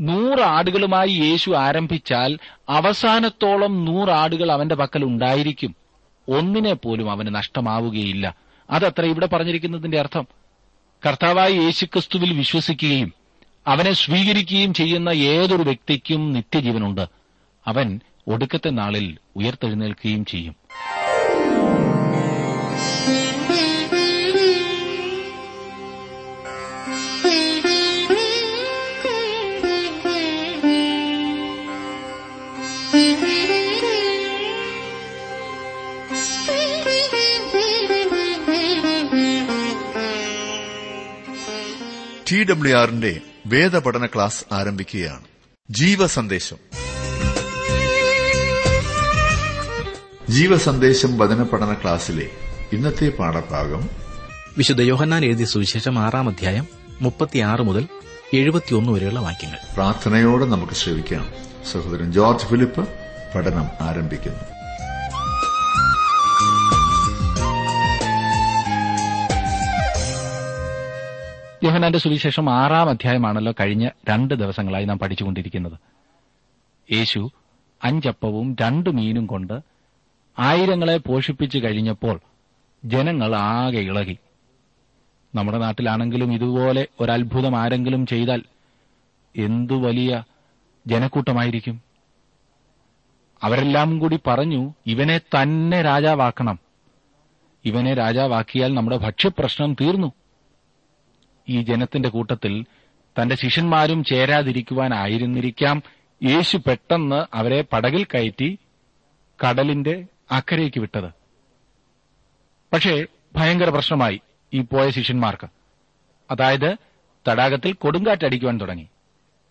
നൂറ് ആടുകളുമായി യേശു ആരംഭിച്ചാൽ അവസാനത്തോളം നൂറ് ആടുകൾ അവന്റെ പക്കൽ ഉണ്ടായിരിക്കും. ഒന്നിനെ പോലും അവന് നഷ്ടമാവുകയില്ല. അതത്ര ഇവിടെ പറഞ്ഞിരിക്കുന്നതിന്റെ അർത്ഥം. കർത്താവായ യേശുക്രിസ്തുവിൽ വിശ്വസിക്കുകയും അവനെ സ്വീകരിക്കുകയും ചെയ്യുന്ന ഏതൊരു വ്യക്തിക്കും നിത്യജീവനുണ്ട്. അവൻ ഒടുക്കത്തെ നാളിൽ ഉയർത്തെഴുന്നേൽക്കുകയും ചെയ്യും. ടി ഡബ്ല്യു ആറിന്റെ വേദപഠന ക്ലാസ് ആരംഭിക്കുകയാണ്. ജീവസന്ദേശം. ജീവസന്ദേശം വചന പഠന ക്ലാസ്സിലെ ഇന്നത്തെ പാഠഭാഗം വിശുദ്ധ യോഹന്നാൻ എഴുതിയ സുവിശേഷം ആറാം അധ്യായം മുപ്പത്തിയാറ് മുതൽ എഴുപത്തിയൊന്ന് വരെയുള്ള വാക്യങ്ങൾ. പ്രാർത്ഥനയോടെ നമുക്ക് ശ്രമിക്കാം സഹോദരൻ ജോർജ് ഫിലിപ്പ് പഠനം ആരംഭിക്കുന്നു. യോഹനാന്റെ സുവിശേഷം ആറാം അധ്യായമാണല്ലോ കഴിഞ്ഞ രണ്ട് ദിവസങ്ങളായി നാം പഠിച്ചുകൊണ്ടിരിക്കുന്നത്. യേശു അഞ്ചപ്പവും രണ്ടു മീനും കൊണ്ട് ആയിരങ്ങളെ പോഷിപ്പിച്ചു കഴിഞ്ഞപ്പോൾ ജനങ്ങൾ ആകെ ഇളകി. നമ്മുടെ നാട്ടിലാണെങ്കിലും ഇതുപോലെ ഒരത്ഭുതം ആരെങ്കിലും ചെയ്താൽ എന്തു വലിയ ജനക്കൂട്ടമായിരിക്കും? അവരെല്ലാം കൂടി പറഞ്ഞു ഇവനെ തന്നെ രാജാവാക്കണം. ഇവനെ രാജാവാക്കിയാൽ നമ്മുടെ ഭക്ഷ്യപ്രശ്നം തീർന്നു. ഈ ജനത്തിന്റെ കൂട്ടത്തിൽ തന്റെ ശിഷ്യന്മാരും ചേരാതിരിക്കുവാനായിരുന്നിരിക്കാം. യേശു പെട്ടെന്ന് അവരെ പടകിൽ കയറ്റി കടലിന്റെ അക്കരയ്ക്ക് വിട്ടത്. പക്ഷേ ഭയങ്കര പ്രശ്നമായി ഈ പോയ ശിഷ്യന്മാർക്ക്. അതായത് തടാകത്തിൽ കൊടുങ്കാറ്റടിക്കുവാൻ തുടങ്ങി.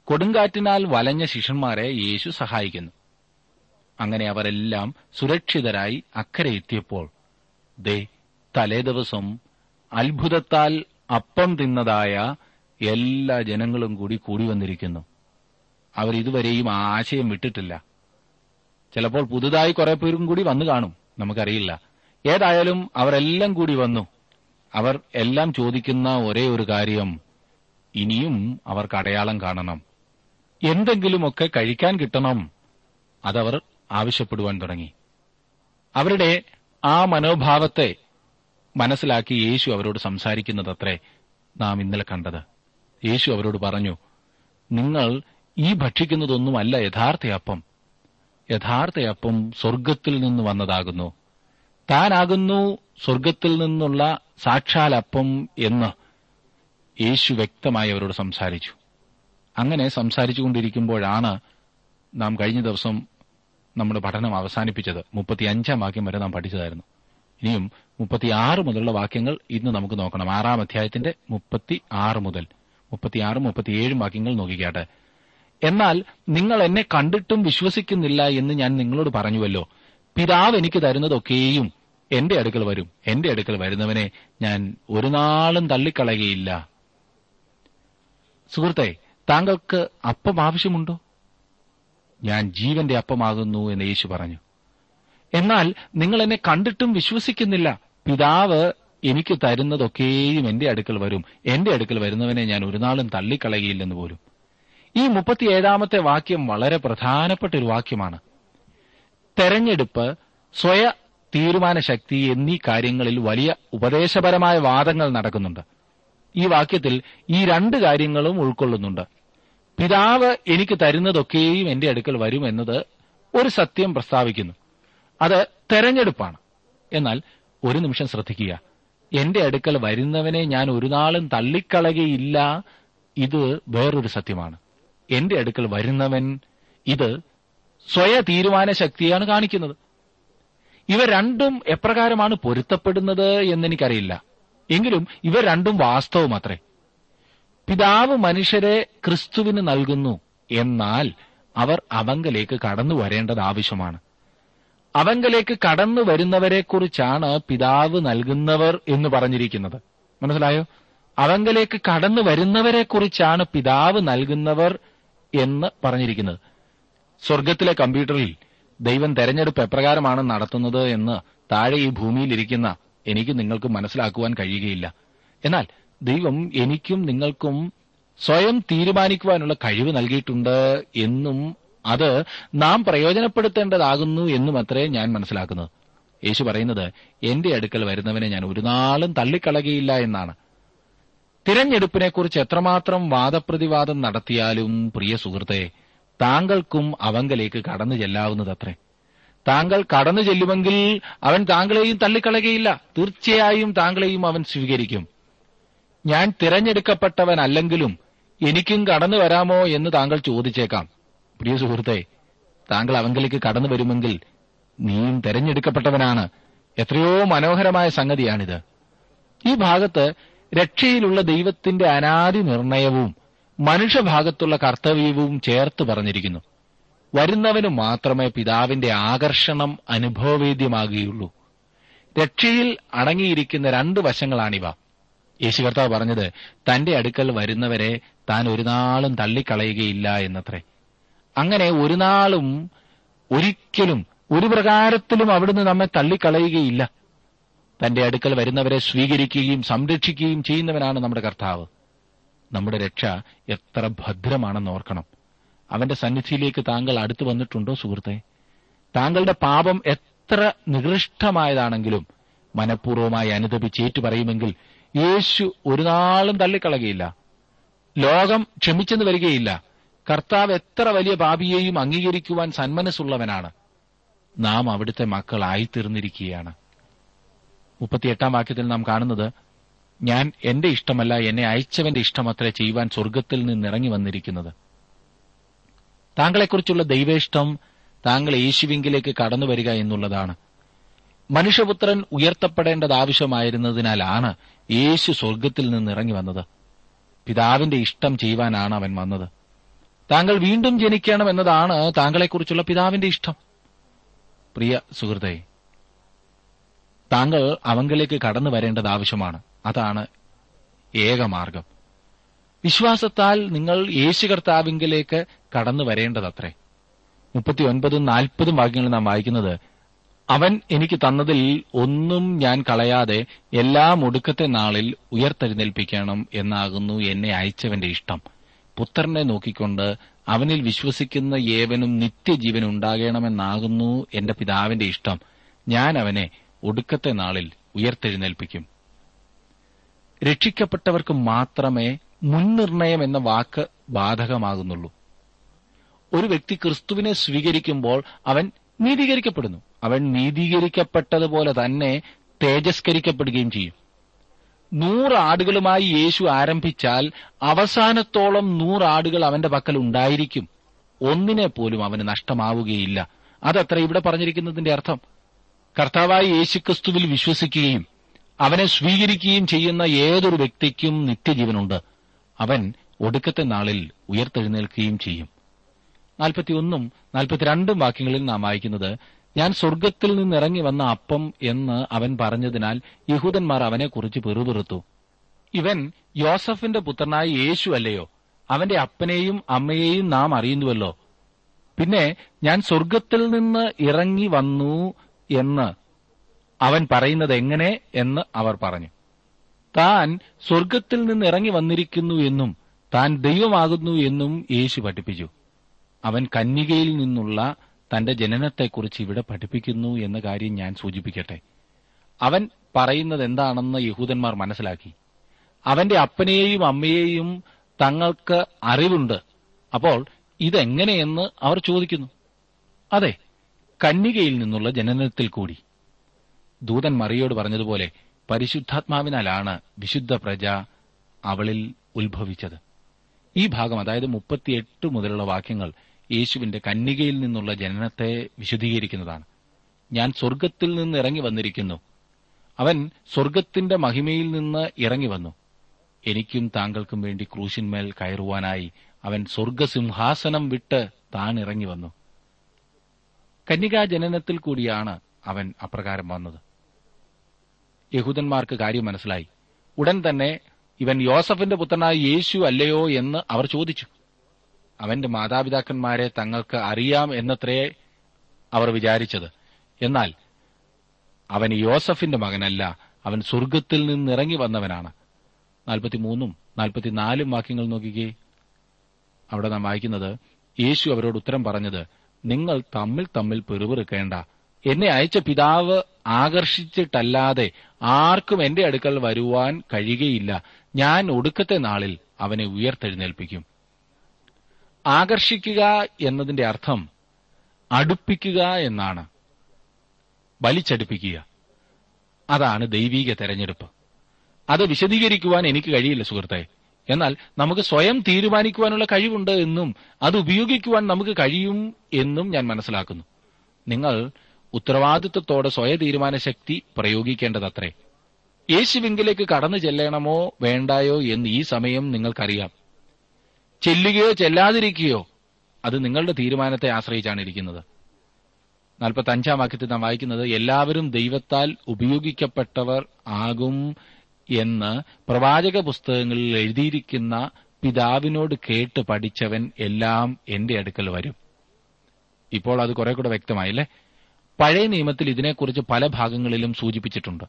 കൊടുങ്കാറ്റിനാൽ വലഞ്ഞ ശിഷ്യന്മാരെ യേശു സഹായിക്കുന്നു. അങ്ങനെ അവരെല്ലാം സുരക്ഷിതരായി അക്കരെ എത്തിയപ്പോൾ ദേ തലേദിവസം അത്ഭുതത്താൽ അപ്പം തിന്നതായ എല്ലാ ജനങ്ങളും കൂടി കൂടി വന്നിരിക്കുന്നു. അവർ ഇതുവരെയും ആശയം വിട്ടിട്ടില്ല. ചിലപ്പോൾ പുതുതായി കുറെ പേരും കൂടി വന്നു കാണും നമുക്കറിയില്ല. ഏതായാലും അവരെല്ലാം കൂടി വന്നു. അവർ എല്ലാം ചോദിക്കുന്ന ഒരേ ഒരു കാര്യം ഇനിയും അവർക്ക് അടയാളം കാണണം. എന്തെങ്കിലുമൊക്കെ കഴിക്കാൻ കിട്ടണം അതവർ ആവശ്യപ്പെടുവാൻ തുടങ്ങി. അവരുടെ ആ മനോഭാവത്തെ മനസ്സിലാക്കി യേശു അവരോട് സംസാരിക്കുന്നതത്രേ നാം ഇന്നലെ കണ്ടത്. യേശു അവരോട് പറഞ്ഞു നിങ്ങൾ ഈ ഭക്ഷിക്കുന്നതൊന്നുമല്ല യഥാർത്ഥ അപ്പം യഥാർത്ഥ അപ്പം സ്വർഗത്തിൽ നിന്ന് വന്നതാകുന്നു. താനാകുന്നു സ്വർഗത്തിൽ നിന്നുള്ള സാക്ഷാൽ അപ്പം എന്ന് യേശു വ്യക്തമായി അവരോട് സംസാരിച്ചു. അങ്ങനെ സംസാരിച്ചുകൊണ്ടിരിക്കുമ്പോഴാണ് നാം കഴിഞ്ഞ ദിവസം നമ്മുടെ പഠനം അവസാനിപ്പിച്ചത്. മുപ്പത്തിയഞ്ചാം വാക്യം വരെ നാം പഠിച്ചതായിരുന്നു. ഇനിയും മുപ്പത്തിയാറ് മുതലുള്ള വാക്യങ്ങൾ ഇന്ന് നമുക്ക് നോക്കണം. ആറാം അധ്യായത്തിന്റെ മുപ്പത്തി ആറ് മുതൽ. മുപ്പത്തിയാറും മുപ്പത്തിയേഴും വാക്യങ്ങൾ നോക്കിക്കാട്ടെ. എന്നാൽ നിങ്ങൾ എന്നെ കണ്ടിട്ടും വിശ്വസിക്കുന്നില്ല എന്ന് ഞാൻ നിങ്ങളോട് പറഞ്ഞുവല്ലോ. പിതാവ് എനിക്ക് തരുന്നതൊക്കെയും എന്റെ അടുക്കൽ വരും. എന്റെ അടുക്കൽ വരുന്നവനെ ഞാൻ ഒരു നാളും തള്ളിക്കളയുകയില്ല. സുഹൃത്തെ താങ്കൾക്ക് അപ്പം ആവശ്യമുണ്ടോ? ഞാൻ ജീവന്റെ അപ്പമാകുന്നു എന്ന് യേശു പറഞ്ഞു. എന്നാൽ നിങ്ങൾ എന്നെ കണ്ടിട്ടും വിശ്വസിക്കുന്നില്ല. പിതാവ് എനിക്ക് തരുന്നതൊക്കെയും എന്റെ അടുക്കൽ വരും. എന്റെ അടുക്കൽ വരുന്നവനെ ഞാൻ ഒരു നാളും തള്ളിക്കളയില്ലെന്ന് പോലും. ഈ മുപ്പത്തിയേഴാമത്തെ വാക്യം വളരെ പ്രധാനപ്പെട്ട ഒരു വാക്യമാണ്. തെരഞ്ഞെടുപ്പ് സ്വയ തീരുമാന ശക്തി എന്നീ കാര്യങ്ങളിൽ വലിയ ഉപദേശപരമായ വാദങ്ങൾ നടക്കുന്നുണ്ട്. ഈ വാക്യത്തിൽ ഈ രണ്ട് കാര്യങ്ങളും ഉൾക്കൊള്ളുന്നുണ്ട്. പിതാവ് എനിക്ക് തരുന്നതൊക്കെയും എന്റെ അടുക്കൽ വരും എന്നത് ഒരു സത്യം പ്രസ്താവിക്കുന്നു. അത് തെരഞ്ഞെടുപ്പാണ്. എന്നാൽ ഒരു നിമിഷം ശ്രദ്ധിക്കുക. എന്റെ അടുക്കൽ വരുന്നവനെ ഞാൻ ഒരു നാളും തള്ളിക്കളകയില്ല ഇത് വേറൊരു സത്യമാണ്. എന്റെ അടുക്കൽ വരുന്നവൻ ഇത് സ്വയ തീരുമാന ശക്തിയാണ് കാണിക്കുന്നത്. ഇവ രണ്ടും എപ്രകാരമാണ് പൊരുത്തപ്പെടുന്നത് എന്നെനിക്കറിയില്ല. എങ്കിലും ഇവ രണ്ടും വാസ്തവമത്രേ പിതാവ് മനുഷ്യരെ ക്രിസ്തുവിന് നൽകുന്നു എന്നാൽ അവർ അവങ്കലേക്ക് കടന്നു വരേണ്ടത് ആവശ്യമാണ്. അവങ്കലേക്ക് കടന്നു വരുന്നവരെക്കുറിച്ചാണ് പിതാവ് നൽകുന്നവർ എന്ന് പറഞ്ഞിരിക്കുന്നത്. മനസ്സിലായോ? അവങ്കലേക്ക് കടന്നു വരുന്നവരെക്കുറിച്ചാണ് പിതാവ് നൽകുന്നവർ എന്ന് പറഞ്ഞിരിക്കുന്നത്. സ്വർഗത്തിലെ കമ്പ്യൂട്ടറിൽ ദൈവം തെരഞ്ഞെടുപ്പ് എപ്രകാരമാണ് നടത്തുന്നത് എന്ന് താഴെ ഈ ഭൂമിയിലിരിക്കുന്ന എനിക്ക് നിങ്ങൾക്ക് മനസ്സിലാക്കുവാൻ കഴിയുകയില്ല. എന്നാൽ ദൈവം എനിക്കും നിങ്ങൾക്കും സ്വയം തീരുമാനിക്കുവാനുള്ള കഴിവ് നൽകിയിട്ടുണ്ട് എന്നും അത് നാം പ്രയോജനപ്പെടുത്തേണ്ടതാകുന്നു എന്നും അത്രേ ഞാൻ മനസ്സിലാക്കുന്നത് യേശു പറയുന്നത് എന്റെ അടുക്കൽ വരുന്നവനെ ഞാൻ ഒരു നാളും തള്ളിക്കളകയില്ല എന്നാണ്. തിരഞ്ഞെടുപ്പിനെക്കുറിച്ച് എത്രമാത്രം വാദപ്രതിവാദം നടത്തിയാലും പ്രിയ സുഹൃത്തെ താങ്കൾക്കും അവങ്കലേക്ക് കടന്നു ചെല്ലാവുന്നതത്രേ. താങ്കൾ കടന്നു ചെല്ലുമെങ്കിൽ അവൻ താങ്കളെയും തള്ളിക്കളകയില്ല. തീർച്ചയായും താങ്കളെയും അവൻ സ്വീകരിക്കും. ഞാൻ തിരഞ്ഞെടുക്കപ്പെട്ടവനല്ലെങ്കിലും എനിക്കും കടന്നു വരാമോ എന്ന് താങ്കൾ ചോദിച്ചേക്കാം. പ്രിയ സുഹൃത്തെ താങ്കൾ അവങ്കലേക്ക് കടന്നു വരുമെങ്കിൽ നീയും തെരഞ്ഞെടുക്കപ്പെട്ടവനാണ്. എത്രയോ മനോഹരമായ സംഗതിയാണിത്. ഈ ഭാഗത്ത് രക്ഷയിലുള്ള ദൈവത്തിന്റെ അനാദി നിർണയവും മനുഷ്യഭാഗത്തുള്ള കർത്തവ്യവും ചേർത്ത് പറഞ്ഞിരിക്കുന്നു. വരുന്നവന് മാത്രമേ പിതാവിന്റെ ആകർഷണം അനുഭവവേദ്യമാകുകയുള്ളൂ. രക്ഷയിൽ അടങ്ങിയിരിക്കുന്ന രണ്ട് വശങ്ങളാണിവ. യേശു കർത്താവ് പറഞ്ഞത് തന്റെ അടുക്കൽ വരുന്നവരെ താൻ ഒരു നാളും തള്ളിക്കളയുകയില്ല എന്നത്രേ. അങ്ങനെ ഒരു നാളും ഒരിക്കലും ഒരു പ്രകാരത്തിലും അവിടുന്ന് നമ്മെ തള്ളിക്കളയുകയില്ല. തന്റെ അടുക്കൽ വരുന്നവരെ സ്വീകരിക്കുകയും സംരക്ഷിക്കുകയും ചെയ്യുന്നവനാണ് നമ്മുടെ കർത്താവ്. നമ്മുടെ രക്ഷ എത്ര ഭദ്രമാണെന്ന് ഓർക്കണം. അവന്റെ സന്നിധിയിലേക്ക് താങ്കൾ അടുത്തു വന്നിട്ടുണ്ടോ സുഹൃത്തെ? താങ്കളുടെ പാപം എത്ര നികൃഷ്ടമായതാണെങ്കിലും മനഃപൂർവമായി അനുദപിച്ച് ഏറ്റുപറയുമെങ്കിൽ യേശു ഒരു നാളും തള്ളിക്കളകയില്ല ലോകം ക്ഷമിച്ചെന്ന് വരികയില്ല. കർത്താവ് എത്ര വലിയ പാപിയെയും അംഗീകരിക്കുവാൻ സന്മനസ്സുള്ളവനാണ്. നാം അവിടുത്തെ മക്കളായിത്തീർന്നിരിക്കുകയാണ്. മുപ്പത്തിയെട്ടാം വാക്യത്തിൽ നാം കാണുന്നത് ഞാൻ എന്റെ ഇഷ്ടമല്ല എന്നെ അയച്ചവന്റെ ഇഷ്ടമത്രേ ചെയ്യുവാൻ സ്വർഗത്തിൽ നിന്നിറങ്ങി വന്നിരിക്കുന്നത്. താങ്കളെക്കുറിച്ചുള്ള ദൈവേഷ്ടം താങ്കൾ യേശുവിങ്കിലേക്ക് കടന്നു വരിക എന്നുള്ളതാണ്. മനുഷ്യപുത്രൻ ഉയർത്തപ്പെടേണ്ടത് ആവശ്യമായിരുന്നതിനാലാണ് യേശു സ്വർഗത്തിൽ നിന്നിറങ്ങി വന്നത്. പിതാവിന്റെ ഇഷ്ടം ചെയ്യുവാനാണ് അവൻ വന്നത്. താങ്കൾ വീണ്ടും ജനിക്കണം എന്നതാണ് താങ്കളെക്കുറിച്ചുള്ള പിതാവിന്റെ ഇഷ്ടം. പ്രിയ സുഹൃത്തെ താങ്കൾ അവങ്കിലേക്ക് കടന്നു വരേണ്ടത് ആവശ്യമാണ്. അതാണ് ഏകമാർഗം വിശ്വാസത്താൽ നിങ്ങൾ യേശു കർത്താവിങ്കിലേക്ക് കടന്നു വരേണ്ടതത്രേ. മുപ്പത്തിയൊൻപതും നാൽപ്പതും വാക്യങ്ങളിൽ നാം വായിക്കുന്നത് അവൻ എനിക്ക് തന്നതിൽ ഒന്നും ഞാൻ കളയാതെ എല്ലാം ഒടുക്കത്തെ നാളിൽ ഉയർത്തെഴുന്നേൽപ്പിക്കണം എന്നാകുന്നു എന്നെ അയച്ചവന്റെ ഇഷ്ടം. പുത്രനെ നോക്കിക്കൊണ്ട് അവനിൽ വിശ്വസിക്കുന്ന ഏവനും നിത്യജീവൻ ഉണ്ടാകണമെന്നാകുന്നു എന്റെ പിതാവിന്റെ ഇഷ്ടം. ഞാൻ അവനെ ഒടുക്കത്തെ നാളിൽ ഉയർത്തെഴുന്നേൽപ്പിക്കും. രക്ഷിക്കപ്പെട്ടവർക്ക് മാത്രമേ മുൻനിർണയം എന്ന വാക്ക് ബാധകമാകുന്നുള്ളൂ. ഒരു വ്യക്തി ക്രിസ്തുവിനെ സ്വീകരിക്കുമ്പോൾ അവൻ നീതീകരിക്കപ്പെടുന്നു. അവൻ നീതീകരിക്കപ്പെട്ടതുപോലെ തന്നെ തേജസ്കരിക്കപ്പെടുകയും ചെയ്യും. നൂറ് ആടുകളുമായി യേശു ആരംഭിച്ചാൽ അവസാനത്തോളം നൂറ് ആടുകൾ അവന്റെ പക്കൽ ഉണ്ടായിരിക്കും. ഒന്നിനെ പോലും അവന് നഷ്ടമാവുകയില്ല. അതത്ര ഇവിടെ പറഞ്ഞിരിക്കുന്നതിന്റെ അർത്ഥം. കർത്താവായ യേശുക്രിസ്തുവിൽ വിശ്വസിക്കുകയും അവനെ സ്വീകരിക്കുകയും ചെയ്യുന്ന ഏതൊരു വ്യക്തിക്കും നിത്യജീവനുണ്ട്. അവൻ ഒടുക്കത്തെ നാളിൽ ഉയർത്തെഴുന്നേൽക്കുകയും ചെയ്യും. നാൽപ്പത്തിയൊന്നും നാൽപ്പത്തിരണ്ടും വാക്യങ്ങളിൽ നാം വായിക്കുന്നത് ഞാൻ സ്വർഗത്തിൽ നിന്നിറങ്ങി വന്ന അപ്പം എന്ന് അവൻ പറഞ്ഞതിനാൽ യഹൂദന്മാർ അവനെക്കുറിച്ച് പെറുപെറുത്തു. ഇവൻ യോസഫിന്റെ പുത്രനായ യേശു അല്ലയോ? അവന്റെ അപ്പനെയും അമ്മയെയും നാം അറിയുന്നുവല്ലോ. പിന്നെ ഞാൻ സ്വർഗത്തിൽ നിന്ന് ഇറങ്ങി വന്നു എന്ന് അവൻ പറയുന്നത് എങ്ങനെ എന്ന് അവർ പറഞ്ഞു. താൻ സ്വർഗത്തിൽ നിന്ന് ഇറങ്ങി വന്നിരിക്കുന്നു എന്നും താൻ ദൈവമാകുന്നു എന്നും യേശു പഠിപ്പിച്ചു. അവൻ കന്യകയിൽ നിന്നുള്ള തന്റെ ജനനത്തെക്കുറിച്ച് ഇവിടെ പഠിപ്പിക്കുന്നു എന്ന കാര്യം ഞാൻ സൂചിപ്പിക്കട്ടെ. അവൻ പറയുന്നത് എന്താണെന്ന് യഹൂദന്മാർ മനസ്സിലാക്കി. അവന്റെ അപ്പനെയും അമ്മയെയും തങ്ങൾക്ക് അറിവുണ്ട്. അപ്പോൾ ഇതെങ്ങനെയെന്ന് അവർ ചോദിക്കുന്നു. അതെ കന്യകയിൽ നിന്നുള്ള ജനനത്തിൽ കൂടി. ദൂതൻ മറിയോട് പറഞ്ഞതുപോലെ പരിശുദ്ധാത്മാവിനാലാണ് വിശുദ്ധ പ്രജ അവളിൽ ഉത്ഭവിച്ചത്. ഈ ഭാഗം അതായത് മുപ്പത്തിയെട്ട് മുതലുള്ള വാക്യങ്ങൾ യേശുവിന്റെ കന്യകയിൽ നിന്നുള്ള ജനനത്തെ വിശദീകരിക്കുന്നതാണ് ഞാൻ സ്വർഗത്തിൽ നിന്ന് ഇറങ്ങി വന്നിരിക്കുന്നു. അവൻ സ്വർഗത്തിന്റെ മഹിമയിൽ നിന്ന് ഇറങ്ങി വന്നു. എനിക്കും താങ്കൾക്കും വേണ്ടി ക്രൂശിന്മേൽ കയറുവാനായി അവൻ സ്വർഗസിംഹാസനം വിട്ട് താൻ ഇറങ്ങി വന്നു. കന്യകാജനനത്തിൽ കൂടിയാണ് അവൻ അപ്രകാരം വന്നത്. യഹൂദന്മാർക്ക് കാര്യം മനസ്സിലായി. ഉടൻ തന്നെ ഇവൻ യോസഫിന്റെ പുത്രനായ യേശു അല്ലയോ എന്ന് അവർ ചോദിച്ചു. അവന്റെ മാതാപിതാക്കന്മാരെ തങ്ങൾക്ക് അറിയാം എന്നത്രേ അവർ വിചാരിച്ചത്. എന്നാൽ അവൻ യോസഫിന്റെ മകനല്ല അവൻ സ്വർഗത്തിൽ നിന്നിറങ്ങി വന്നവനാണ്. നാൽപ്പത്തിമൂന്നും നാൽപ്പത്തിനാലും വാക്യങ്ങൾ നോക്കിക്കേ. അവിടെ നാം വായിക്കുന്നത് യേശു അവരോട് ഉത്തരം പറഞ്ഞത് നിങ്ങൾ തമ്മിൽ തമ്മിൽ പെറുപെറുക്കേണ്ട. എന്നെ അയച്ച പിതാവ് ആകർഷിച്ചിട്ടല്ലാതെ ആർക്കും എന്റെ അടുക്കൽ വരുവാൻ കഴിയുകയില്ല. ഞാൻ ഒടുക്കത്തെ നാളിൽ അവനെ ഉയർത്തെഴുന്നേൽപ്പിക്കും. ആകർഷിക്കുക എന്നതിന്റെ അർത്ഥം അടുപ്പിക്കുക എന്നാണ്. വലിച്ചടുപ്പിക്കുക. അതാണ് ദൈവീക തെരഞ്ഞെടുപ്പ്. അത് വിശദീകരിക്കുവാൻ എനിക്ക് കഴിയില്ല സുഹൃത്തെ. എന്നാൽ നമുക്ക് സ്വയം തീരുമാനിക്കുവാനുള്ള കഴിവുണ്ട് എന്നും അത് ഉപയോഗിക്കുവാൻ നമുക്ക് കഴിയും എന്നും ഞാൻ മനസ്സിലാക്കുന്നു. നിങ്ങൾ ഉത്തരവാദിത്വത്തോടെ സ്വയ തീരുമാന ശക്തി പ്രയോഗിക്കേണ്ടതത്രേ. യേശുവിങ്കിലേക്ക് കടന്നു ചെല്ലണമോ വേണ്ടായോ എന്ന് ഈ സമയം നിങ്ങൾക്കറിയാം. ചെല്ലുകയോ ചെല്ലാതിരിക്കുകയോ അത് നിങ്ങളുടെ തീരുമാനത്തെ ആശ്രയിച്ചാണ് ഇരിക്കുന്നത്. നാൽപ്പത്തി അഞ്ചാം വാക്യത്തിൽ നാം വായിക്കുന്നത് എല്ലാവരും ദൈവത്താൽ ഉപയോഗിക്കപ്പെട്ടവർ ആകും എന്ന് പ്രവാചക പുസ്തകങ്ങളിൽ എഴുതിയിരിക്കുന്ന പിതാവിനോട് കേട്ട് പഠിച്ചവൻ എല്ലാം എന്റെ അടുക്കൽ വരും. ഇപ്പോൾ അത് കുറെ കൂടെ വ്യക്തമായില്ലേ പഴയ നിയമത്തിൽ ഇതിനെക്കുറിച്ച് പല ഭാഗങ്ങളിലും സൂചിപ്പിച്ചിട്ടുണ്ട്.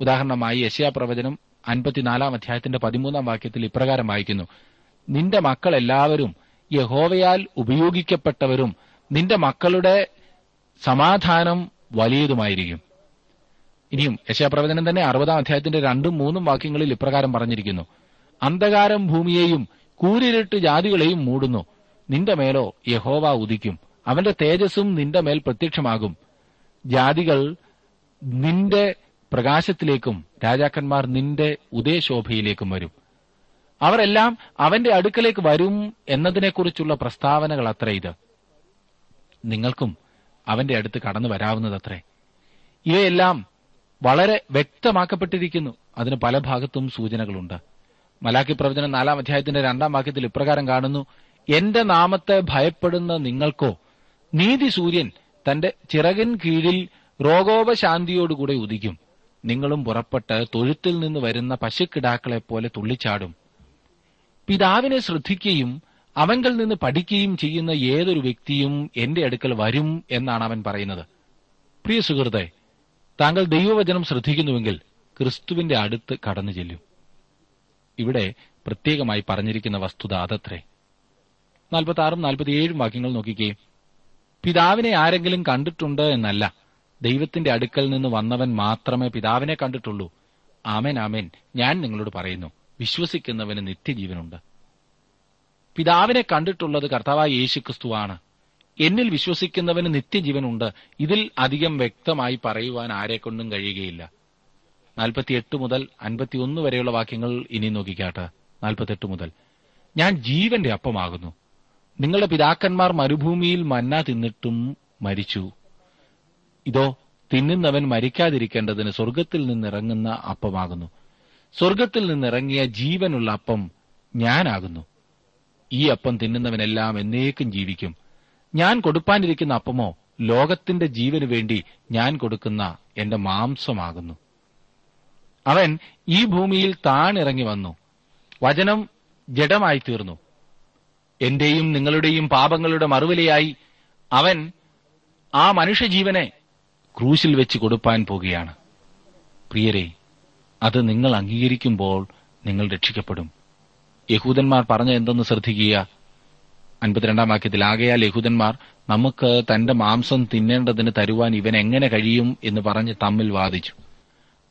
ഉദാഹരണമായി യശയാ പ്രവചനം അൻപത്തിനാലാം അധ്യായത്തിന്റെ പതിമൂന്നാം വാക്യത്തിൽ ഇപ്രകാരം വായിക്കുന്നു. നിന്റെ മക്കൾ എല്ലാവരും യഹോവയാൽ ഉപയോഗിക്കപ്പെട്ടവരും നിന്റെ മക്കളുടെ സമാധാനം വലിയതുമായിരിക്കും. ഇനിയും യശാപ്രവചനം തന്നെ അറുപതാം അധ്യായത്തിന്റെ രണ്ടും മൂന്നും വാക്യങ്ങളിൽ ഇപ്രകാരം പറഞ്ഞിരിക്കുന്നു. അന്ധകാരം ഭൂമിയെയും കൂരിരുട്ട് ജാതികളെയും മൂടുന്നു. നിന്റെ മേലോ യഹോവ ഉദിക്കും. അവന്റെ തേജസ്സും നിന്റെ മേൽ പ്രത്യക്ഷമാകും. ജാതികൾ നിന്റെ പ്രകാശത്തിലേക്കും രാജാക്കന്മാർ നിന്റെ ഉദയശോഭയിലേക്കും വരും. അവരെല്ലാം അവന്റെ അടുക്കലേക്ക് വരും എന്നതിനെക്കുറിച്ചുള്ള പ്രസ്താവനകൾ അത്ര ഇത്. നിങ്ങൾക്കും അവന്റെ അടുത്ത് കടന്നു വരാവുന്നതത്രേ ഇവയെല്ലാം വളരെ വ്യക്തമാക്കപ്പെട്ടിരിക്കുന്നു. അതിന് പല ഭാഗത്തും സൂചനകളുണ്ട്. മലാക്കി പ്രവചനം നാലാം അധ്യായത്തിന്റെ രണ്ടാം വാക്യത്തിൽ ഇപ്രകാരം കാണുന്നു എന്റെ നാമത്തെ ഭയപ്പെടുന്ന നിങ്ങൾക്കോ നീതി സൂര്യൻ തന്റെ ചിറകിൻ കീഴിൽ രോഗോപശാന്തിയോടുകൂടെ ഉദിക്കും. നിങ്ങളും പുറപ്പെട്ട് തൊഴുത്തിൽ നിന്ന് വരുന്ന പശുക്കിടാക്കളെ പോലെ തുള്ളിച്ചാടും. പിതാവിനെ ശ്രദ്ധിക്കുകയും അവങ്കിൽ നിന്ന് പഠിക്കുകയും ചെയ്യുന്ന ഏതൊരു വ്യക്തിയും എന്റെ അടുക്കൽ വരും എന്നാണ് അവൻ പറയുന്നത്. പ്രിയ സുഹൃത്തെ താങ്കൾ ദൈവവചനം ശ്രദ്ധിക്കുന്നുവെങ്കിൽ ക്രിസ്തുവിന്റെ അടുത്ത് കടന്നു ചെല്ലും. ഇവിടെ പ്രത്യേകമായി പറഞ്ഞിരിക്കുന്ന വസ്തുത അതത്രേ. നാൽപ്പത്തി നാൽപ്പത്തിയേഴും വാക്യങ്ങൾ നോക്കിക്കേ. പിതാവിനെ ആരെങ്കിലും കണ്ടിട്ടുണ്ട് എന്നല്ല. ദൈവത്തിന്റെ അടുക്കൽ നിന്ന് വന്നവൻ മാത്രമേ പിതാവിനെ കണ്ടിട്ടുള്ളൂ. ആമേൻ ആമേൻ. ഞാൻ നിങ്ങളോട് പറയുന്നു. വിശ്വസിക്കുന്നവന് നിത്യജീവനുണ്ട്. പിതാവിനെ കണ്ടിട്ടുള്ളത് കർത്താവായ യേശുക്രിസ്തുവാണ്. എന്നിൽ വിശ്വസിക്കുന്നവന് നിത്യജീവനുണ്ട്. ഇതിൽ അധികം വ്യക്തമായി പറയുവാൻ ആരെക്കൊണ്ടും കഴിയുകയില്ല. നാൽപ്പത്തിയെട്ട് മുതൽ അൻപത്തിയൊന്ന് വരെയുള്ള വാക്യങ്ങൾ ഇനി നോക്കിക്കാട്ടെ. നാൽപ്പത്തെട്ട് മുതൽ. ഞാൻ ജീവന്റെ അപ്പമാകുന്നു. നിങ്ങളുടെ പിതാക്കന്മാർ മരുഭൂമിയിൽ മന്ന തിന്നിട്ടും മരിച്ചു. ഇതോ തിന്നുന്നവൻ മരിക്കാതിരിക്കേണ്ടതിന് സ്വർഗത്തിൽ നിന്നിറങ്ങുന്ന അപ്പമാകുന്നു. സ്വർഗത്തിൽ നിന്നിറങ്ങിയ ജീവനുള്ള അപ്പം ഞാനാകുന്നു. ഈ അപ്പം തിന്നുന്നവനെല്ലാം എന്നേക്കും ജീവിക്കും. ഞാൻ കൊടുപ്പാനിരിക്കുന്ന അപ്പമോ ലോകത്തിന്റെ ജീവനു വേണ്ടി ഞാൻ കൊടുക്കുന്ന എന്റെ മാംസമാകുന്നു. അവൻ ഈ ഭൂമിയിൽ താണിറങ്ങി വന്നു. വചനം ജഡമായി തീർന്നു. എന്റെയും നിങ്ങളുടെയും പാപങ്ങളുടെ മറുവിലയായി അവൻ ആ മനുഷ്യജീവനെ ക്രൂശിൽ വെച്ച് കൊടുപ്പാൻ പോകുകയാണ്. പ്രിയരെ അത് നിങ്ങൾ അംഗീകരിക്കുമ്പോൾ നിങ്ങൾ രക്ഷിക്കപ്പെടും. യഹൂദന്മാർ പറഞ്ഞ എന്തെന്ന് ശ്രദ്ധിക്കുക? അൻപത്തിരണ്ടാം വാക്യത്തിൽ ആകയാൽ യഹൂദന്മാർ നമുക്ക് തന്റെ മാംസം തിന്നേണ്ടതിന് തരുവാൻ ഇവൻ എങ്ങനെ കഴിയും? എന്ന് പറഞ്ഞ് തമ്മിൽ വാദിച്ചു.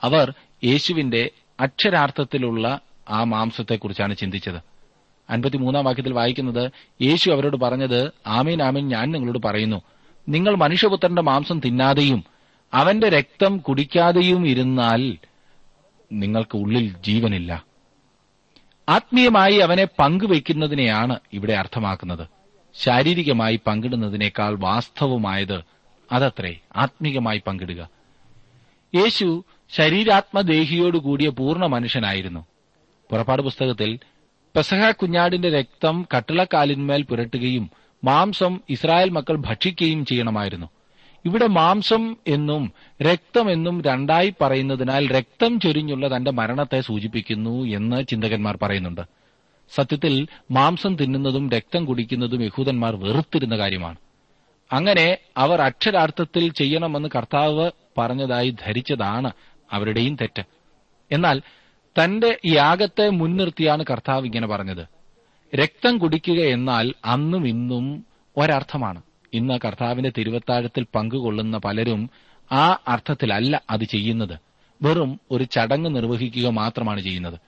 അവർ യേശുവിന്റെ അക്ഷരാർത്ഥത്തിലുള്ള ആ മാംസത്തെക്കുറിച്ചാണ് ചിന്തിച്ചത്. അൻപത്തിമൂന്നാം വാക്യത്തിൽ വായിക്കുന്നത് യേശു അവരോട് പറഞ്ഞത് ആമീൻ ആമീൻ ഞാൻ നിങ്ങളോട് പറയുന്നു നിങ്ങൾ മനുഷ്യപുത്രന്റെ മാംസം തിന്നാതെയും അവന്റെ രക്തം കുടിക്കാതെയും ഇരുന്നാൽ നിങ്ങൾക്ക് ഉള്ളിൽ ജീവനില്ല. ആത്മീയമായി അവനെ പങ്കുവയ്ക്കുന്നതിനെയാണ് ഇവിടെ അർത്ഥമാക്കുന്നത്. ശാരീരികമായി പങ്കിടുന്നതിനേക്കാൾ വാസ്തവമായത് അതത്രേ ആത്മീയമായി പങ്കിടുക. യേശു ശരീരാത്മദേഹിയോടുകൂടിയ പൂർണ മനുഷ്യനായിരുന്നു. പുറപ്പാട് പുസ്തകത്തിൽ പെസഹ കുഞ്ഞാടിന്റെ രക്തം കട്ടിളക്കാലിന്മേൽ പുരട്ടുകയും മാംസം ഇസ്രായേൽ മക്കൾ ഭക്ഷിക്കുകയും ചെയ്യണമായിരുന്നു. ഇവിടെ മാംസം എന്നും രക്തം എന്നും രണ്ടായി പറയുന്നതിനാൽ രക്തം ചൊരിഞ്ഞുള്ള തന്റെ മരണത്തെ സൂചിപ്പിക്കുന്നു എന്ന് ചിന്തകന്മാർ പറയുന്നുണ്ട്. സത്യത്തിൽ മാംസം തിന്നുന്നതും രക്തം കുടിക്കുന്നതും യഹൂദന്മാർ വെറുത്തിരുന്ന കാര്യമാണ്. അങ്ങനെ അവർ അക്ഷരാർത്ഥത്തിൽ ചെയ്യണമെന്ന് കർത്താവ് പറഞ്ഞതായി ധരിച്ചതാണ് അവരുടെയും തെറ്റ്. എന്നാൽ തന്റെ യാഗത്തെ മുൻനിർത്തിയാണ് കർത്താവ് ഇങ്ങനെ പറഞ്ഞത്. രക്തം കുടിക്കുക എന്നാൽ അന്നും ഇന്നും ഒരർത്ഥമാണ്. ഇന്ന് കർത്താവിന്റെ തിരുവത്താഴത്തിൽ പങ്കുകൊള്ളുന്ന പലരും ആ അർത്ഥത്തിലല്ല അത് ചെയ്യുന്നത്. വെറും ഒരു ചടങ്ങ് നിർവഹിക്കുക മാത്രമാണ് ചെയ്യുന്നത്.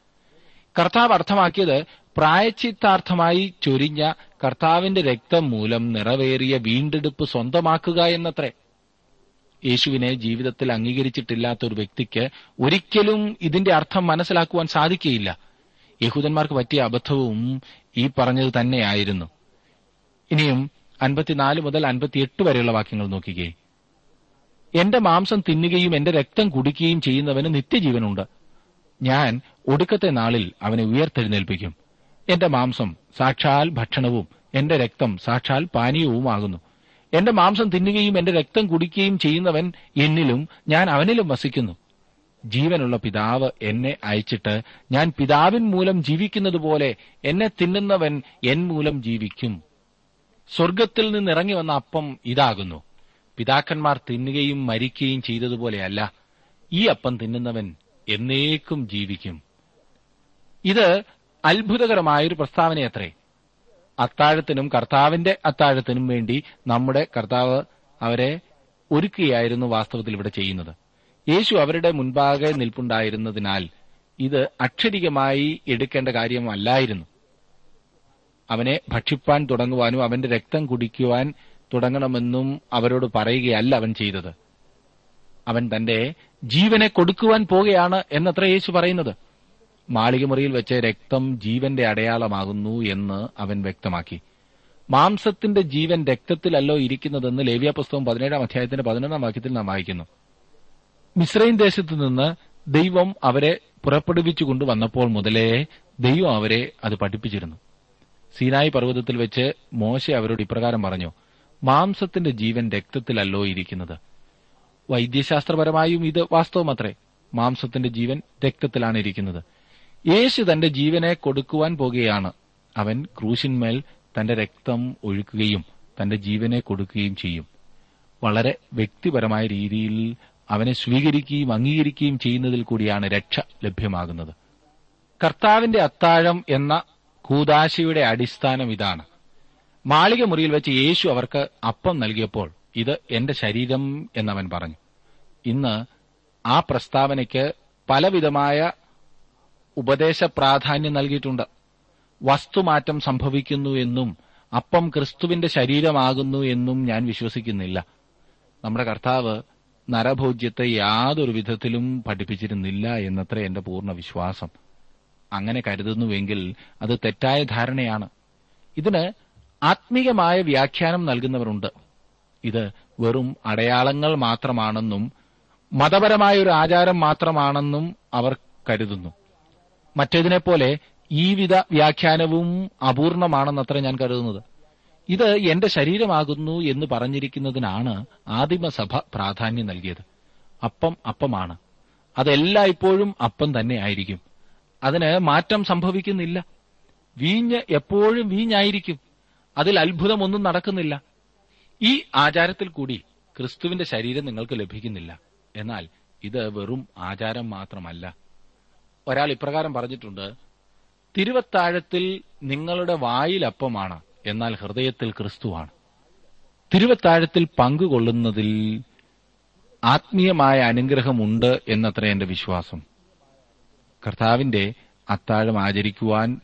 കർത്താവ് അർത്ഥമാക്കിയത് പ്രായച്ചിത്താർത്ഥമായി ചൊരിഞ്ഞ കർത്താവിന്റെ രക്തം മൂലം നിറവേറിയ വീണ്ടെടുപ്പ് സ്വന്തമാക്കുക എന്നത്രേ. യേശുവിനെ ജീവിതത്തിൽ അംഗീകരിച്ചിട്ടില്ലാത്ത ഒരു വ്യക്തിക്ക് ഒരിക്കലും ഇതിന്റെ അർത്ഥം മനസ്സിലാക്കുവാൻ സാധിക്കുകയില്ല. യഹൂദന്മാർക്ക് പറ്റിയ അബദ്ധവും ഈ പറഞ്ഞത് തന്നെയായിരുന്നു. ഇനിയും അൻപത്തിനാല് മുതൽ അൻപത്തിയെട്ട് വരെയുള്ള വാക്യങ്ങൾ നോക്കിക്കേ. എന്റെ മാംസം തിന്നുകയും എന്റെ രക്തം കുടിക്കുകയും ചെയ്യുന്നവന് നിത്യജീവനുണ്ട്. ഞാൻ ഒടുക്കത്തെ നാളിൽ അവനെ ഉയർത്തെഴുന്നേൽപ്പിക്കും. എന്റെ മാംസം സാക്ഷാൽ ഭക്ഷണവും എന്റെ രക്തം സാക്ഷാൽ പാനീയവുമാകുന്നു. എന്റെ മാംസം തിന്നുകയും എന്റെ രക്തം കുടിക്കുകയും ചെയ്യുന്നവൻ എന്നിലും ഞാൻ അവനിലും വസിക്കുന്നു. ജീവനുള്ള പിതാവ് എന്നെ അയച്ചിട്ട് ഞാൻ പിതാവിൻ മൂലം ജീവിക്കുന്നതുപോലെ എന്നെ തിന്നുന്നവൻ എൻ മൂലം ജീവിക്കും. സ്വർഗത്തിൽ നിന്നിറങ്ങി വന്ന അപ്പം ഇതാകുന്നു. പിതാക്കന്മാർ തിന്നുകയും മരിക്കുകയും ചെയ്തതുപോലെയല്ല ഈ അപ്പം തിന്നുന്നവൻ എന്നേക്കും ജീവിക്കും. ഇത് അത്ഭുതകരമായൊരു പ്രസ്താവനയത്രേ. അത്താഴത്തിനും കർത്താവിന്റെ അത്താഴത്തിനും വേണ്ടി നമ്മുടെ കർത്താവ് അവരെ ഒരുക്കുകയായിരുന്നു വാസ്തവത്തിൽ ഇവിടെ ചെയ്യുന്നത്. യേശു അവരുടെ മുൻപാകെ നിൽപ്പുണ്ടായിരുന്നതിനാൽ ഇത് അക്ഷരികമായി എടുക്കേണ്ട കാര്യമല്ലായിരുന്നു. അവനെ ഭക്ഷിപ്പാൻ തുടങ്ങുവാനും അവന്റെ രക്തം കുടിക്കുവാൻ തുടങ്ങണമെന്നും അവരോട് പറയുകയല്ല അവൻ ചെയ്തത്. അവൻ തന്റെ ജീവനെ കൊടുക്കുവാൻ പോകുകയാണ് എന്നത്ര യേശു പറയുന്നത്. മാളികമുറിയിൽ വെച്ച് രക്തം ജീവന്റെ അടയാളമാകുന്നു എന്ന് അവൻ വ്യക്തമാക്കി. മാംസത്തിന്റെ ജീവൻ രക്തത്തിലല്ലോ ഇരിക്കുന്നതെന്ന് ലേവ്യ പുസ്തകം പതിനേഴാം അധ്യായത്തിന്റെ പതിനൊന്നാം വാക്യത്തിൽ നാം വായിക്കുന്നു. മിശ്രൈൻ ദേശത്ത് നിന്ന് ദൈവം അവരെ പുറപ്പെടുവിച്ചു കൊണ്ടുവന്നപ്പോൾ മുതലേ ദൈവം അവരെ അത് പഠിപ്പിച്ചിരുന്നു. സീനായി പർവതത്തിൽ വെച്ച് മോശ അവരോട് ഇപ്രകാരം പറഞ്ഞു മാംസത്തിന്റെ ജീവൻ രക്തത്തിലല്ലോ ഇരിക്കുന്നത്. വൈദ്യശാസ്ത്രപരമായും ഇത് വാസ്തവമത്രേ. മാംസത്തിന്റെ ജീവൻ രക്തത്തിലാണ് ഇരിക്കുന്നത്. യേശു തന്റെ ജീവനെ കൊടുക്കുവാൻ പോകുകയാണ്. അവൻ ക്രൂശിന്മേൽ തന്റെ രക്തം ഒഴുക്കുകയും തന്റെ ജീവനെ കൊടുക്കുകയും ചെയ്യും. വളരെ വ്യക്തിപരമായ രീതിയിൽ അവനെ സ്വീകരിക്കുകയും അംഗീകരിക്കുകയും ചെയ്യുന്നതിൽ കൂടിയാണ് രക്ഷ ലഭ്യമാകുന്നത്. കർത്താവിന്റെ അത്താഴം എന്ന കൂതാശയുടെ അടിസ്ഥാനം ഇതാണ്. മാളിക മുറിയിൽ വെച്ച് യേശു അവർക്ക് അപ്പം നൽകിയപ്പോൾ ഇത് എന്റെ ശരീരം എന്നവൻ പറഞ്ഞു. ഇന്ന് ആ പ്രസ്താവനയ്ക്ക് പലവിധമായ ഉപദേശ പ്രാധാന്യം നൽകിയിട്ടുണ്ട്. വസ്തുമാറ്റം സംഭവിക്കുന്നു എന്നും അപ്പം ക്രിസ്തുവിന്റെ ശരീരമാകുന്നു എന്നും ഞാൻ വിശ്വസിക്കുന്നില്ല. നമ്മുടെ കർത്താവ് നരഭോജ്യത്തെ യാതൊരു വിധത്തിലും പഠിപ്പിച്ചിരുന്നില്ല എന്നത്ര എന്റെ പൂർണ വിശ്വാസം. അങ്ങനെ കരുതുന്നുവെങ്കിൽ അത് തെറ്റായ ധാരണയാണ്. ഇതിന് ആത്മീയമായ വ്യാഖ്യാനം നൽകുന്നവരുണ്ട്. ഇത് വെറും അടയാളങ്ങൾ മാത്രമാണെന്നും മതപരമായ ഒരു ആചാരം മാത്രമാണെന്നും അവർ കരുതുന്നു. മറ്റേതിനെപ്പോലെ ഈ വിധ വ്യാഖ്യാനവും അപൂർണമാണെന്നത്ര ഞാൻ കരുതുന്നത്. ഇത് എന്റെ ശരീരമാകുന്നു എന്ന് പറഞ്ഞിരിക്കുന്നതിനാണ് ആദിമസഭ പ്രാധാന്യം നൽകിയത്. അപ്പം അപ്പമാണ്. അതെല്ലായ്പ്പോഴും അപ്പം തന്നെ ആയിരിക്കും. അതിന് മാറ്റം സംഭവിക്കുന്നില്ല. വീഞ്ഞ് എപ്പോഴും വീഞ്ഞായിരിക്കും. അതിൽ അത്ഭുതമൊന്നും നടക്കുന്നില്ല. ഈ ആചാരത്തിൽ കൂടി ക്രിസ്തുവിന്റെ ശരീരം നിങ്ങൾക്ക് ലഭിക്കുന്നില്ല. എന്നാൽ ഇത് വെറും ആചാരം മാത്രമല്ല. ഒരാൾ ഇപ്രകാരം പറഞ്ഞിട്ടുണ്ട് തിരുവത്താഴത്തിൽ നിങ്ങളുടെ വായിലപ്പമാണ് എന്നാൽ ഹൃദയത്തിൽ ക്രിസ്തുവാണ് തിരുവത്താഴത്തിൽ പങ്കുകൊള്ളുന്നതിൽ ആത്മീയമായ അനുഗ്രഹമുണ്ട് എന്നത്ര എന്റെ വിശ്വാസം. കർത്താവിന്റെ അത്താഴം ആചരിക്കുവാൻ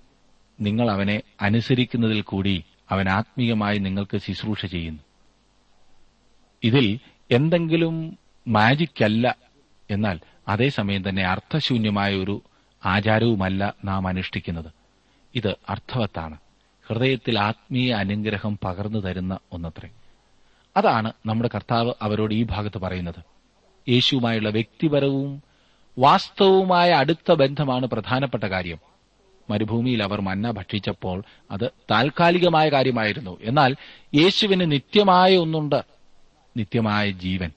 നിങ്ങൾ അവനെ അനുസരിക്കുന്നതിൽ കൂടി അവൻ ആത്മീയമായി നിങ്ങൾക്ക് ശുശ്രൂഷ ചെയ്യുന്നു. ഇതിൽ എന്തെങ്കിലും മാജിക്കല്ല എന്നാൽ അതേസമയം തന്നെ അർത്ഥശൂന്യമായ ഒരു ആചാരവുമല്ല നാം അനുഷ്ഠിക്കുന്നത്. ഇത് അർത്ഥവത്താണ്. ഹൃദയത്തിൽ ആത്മീയ അനുഗ്രഹം പകർന്നു തരുന്ന ഒന്നത്രേ. അതാണ് നമ്മുടെ കർത്താവ് അവരോട് ഈ ഭാഗത്ത് പറയുന്നത്. യേശുവുമായുള്ള വ്യക്തിപരവും വാസ്തവവുമായ അടുത്ത ബന്ധമാണ് പ്രധാനപ്പെട്ട കാര്യം. മരുഭൂമിയിൽ അവർ മന്ന ഭക്ഷിച്ചപ്പോൾ അത് താൽക്കാലികമായ കാര്യമായിരുന്നു. എന്നാൽ യേശുവിന് നിത്യമായ ഒന്നുണ്ട്. നിത്യമായ ജീവൻ.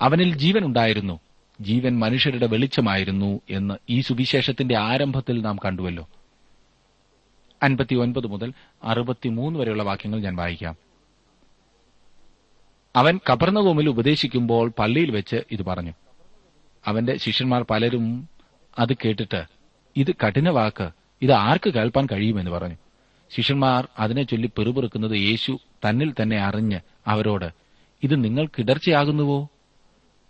അവനിൽ ജീവൻ ഉണ്ടായിരുന്നു ജീവൻ മനുഷ്യരുടെ വെളിച്ചമായിരുന്നു എന്ന് ഈ സുവിശേഷത്തിന്റെ ആരംഭത്തിൽ നാം കണ്ടുവല്ലോ. അൻപത്തിയൊൻപത് മുതൽ അറുപത്തിമൂന്ന് വരെയുള്ള വാക്യങ്ങൾ ഞാൻ വായിക്കാം. അവൻ കപർണകോമിൽ ഉപദേശിക്കുമ്പോൾ പള്ളിയിൽ വെച്ച് ഇത് പറഞ്ഞു. അവന്റെ ശിഷ്യന്മാർ പലരും അത് കേട്ടിട്ട് ഇത് കഠിന വാക്ക്. ഇത് ആർക്ക് കേൾപ്പാൻ കഴിയുമെന്ന് പറഞ്ഞു. ശിഷ്യന്മാർ അതിനെ ചൊല്ലി പെറുപെറുക്കുന്നത് യേശു തന്നിൽ തന്നെ അറിഞ്ഞ് അവരോട് ഇത് നിങ്ങൾ കിടർച്ചയാകുന്നുവോ?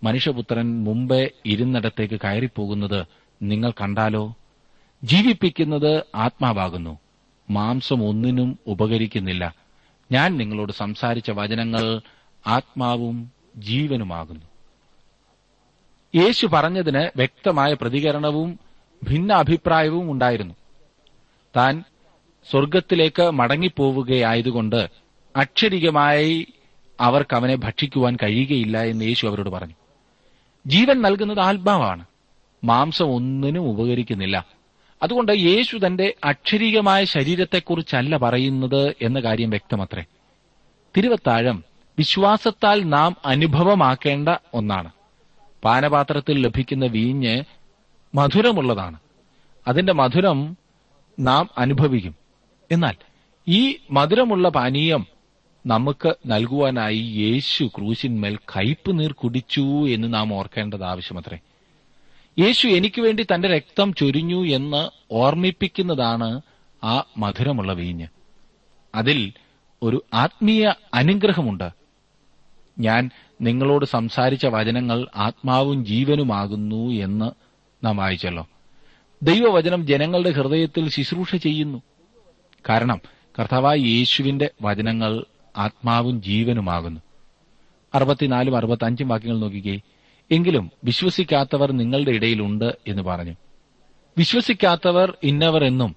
മനുഷ്യപുത്രൻ മുമ്പേ ഇരുന്നിടത്തേക്ക് കയറിപ്പോകുന്നത് നിങ്ങൾ കണ്ടാലോ? ജീവിപ്പിക്കുന്നത് ആത്മാവാകുന്നു. മാംസം ഒന്നിനും ഉപകരിക്കുന്നില്ല. ഞാൻ നിങ്ങളോട് സംസാരിച്ച വചനങ്ങൾ ആത്മാവും ജീവനുമാകുന്നു. യേശു പറഞ്ഞതിന് വ്യക്തമായ പ്രതികരണവും ഭിന്ന അഭിപ്രായവും ഉണ്ടായിരുന്നു. താൻ സ്വർഗത്തിലേക്ക് മടങ്ങിപ്പോവുകയായതുകൊണ്ട് അക്ഷരികമായി അവർക്ക് അവനെ ഭക്ഷിക്കുവാൻ കഴിയുകയില്ല എന്ന് യേശു അവരോട് പറഞ്ഞു. ജീവൻ നൽകുന്നത് ആത്മാവാണ്. മാംസം ഒന്നിനും ഉപകരിക്കുന്നില്ല. അതുകൊണ്ട് യേശു തന്റെ അക്ഷരികമായ ശരീരത്തെക്കുറിച്ചല്ല പറയുന്നത് എന്ന കാര്യം വ്യക്തമത്രേ. തിരുവത്താഴം വിശ്വാസത്താൽ നാം അനുഭവമാക്കേണ്ട ഒന്നാണ്. പാനപാത്രത്തിൽ ലഭിക്കുന്ന വീഞ്ഞ് മധുരമുള്ളതാണ്. അതിന്റെ മധുരം നാം അനുഭവിക്കും. എന്നാൽ ഈ മധുരമുള്ള പാനീയം നമുക്ക് നൽകുവാനായി യേശു ക്രൂശിന്മേൽ കയ്പ് നീർ കുടിച്ചു എന്ന് നാം ഓർക്കേണ്ടത് ആവശ്യമത്രേ. യേശു എനിക്ക് വേണ്ടി തന്റെ രക്തം ചൊരിഞ്ഞു എന്ന് ഓർമ്മിപ്പിക്കുന്നതാണ് ആ മധുരമുള്ള വീഞ്ഞ്. അതിൽ ഒരു ആത്മീയ അനുഗ്രഹമുണ്ട്. ഞാൻ നിങ്ങളോട് സംസാരിച്ച വചനങ്ങൾ ആത്മാവും ജീവനുമാകുന്നു എന്ന് നാം വായിച്ചല്ലോ. ദൈവവചനം ജനങ്ങളുടെ ഹൃദയത്തിൽ ശുശ്രൂഷ ചെയ്യുന്നു. കാരണം കർത്താവായ യേശുവിന്റെ വചനങ്ങൾ ആത്മാവും ജീവനുമാകുന്നു. അറുപത്തിനാലും അറുപത്തഞ്ചും വാക്യങ്ങൾ നോക്കിക്കേ. എങ്കിലും വിശ്വസിക്കാത്തവർ നിങ്ങളുടെ ഇടയിലുണ്ട് എന്ന് പറഞ്ഞു. വിശ്വസിക്കാത്തവർ ഇന്നവർ എന്നും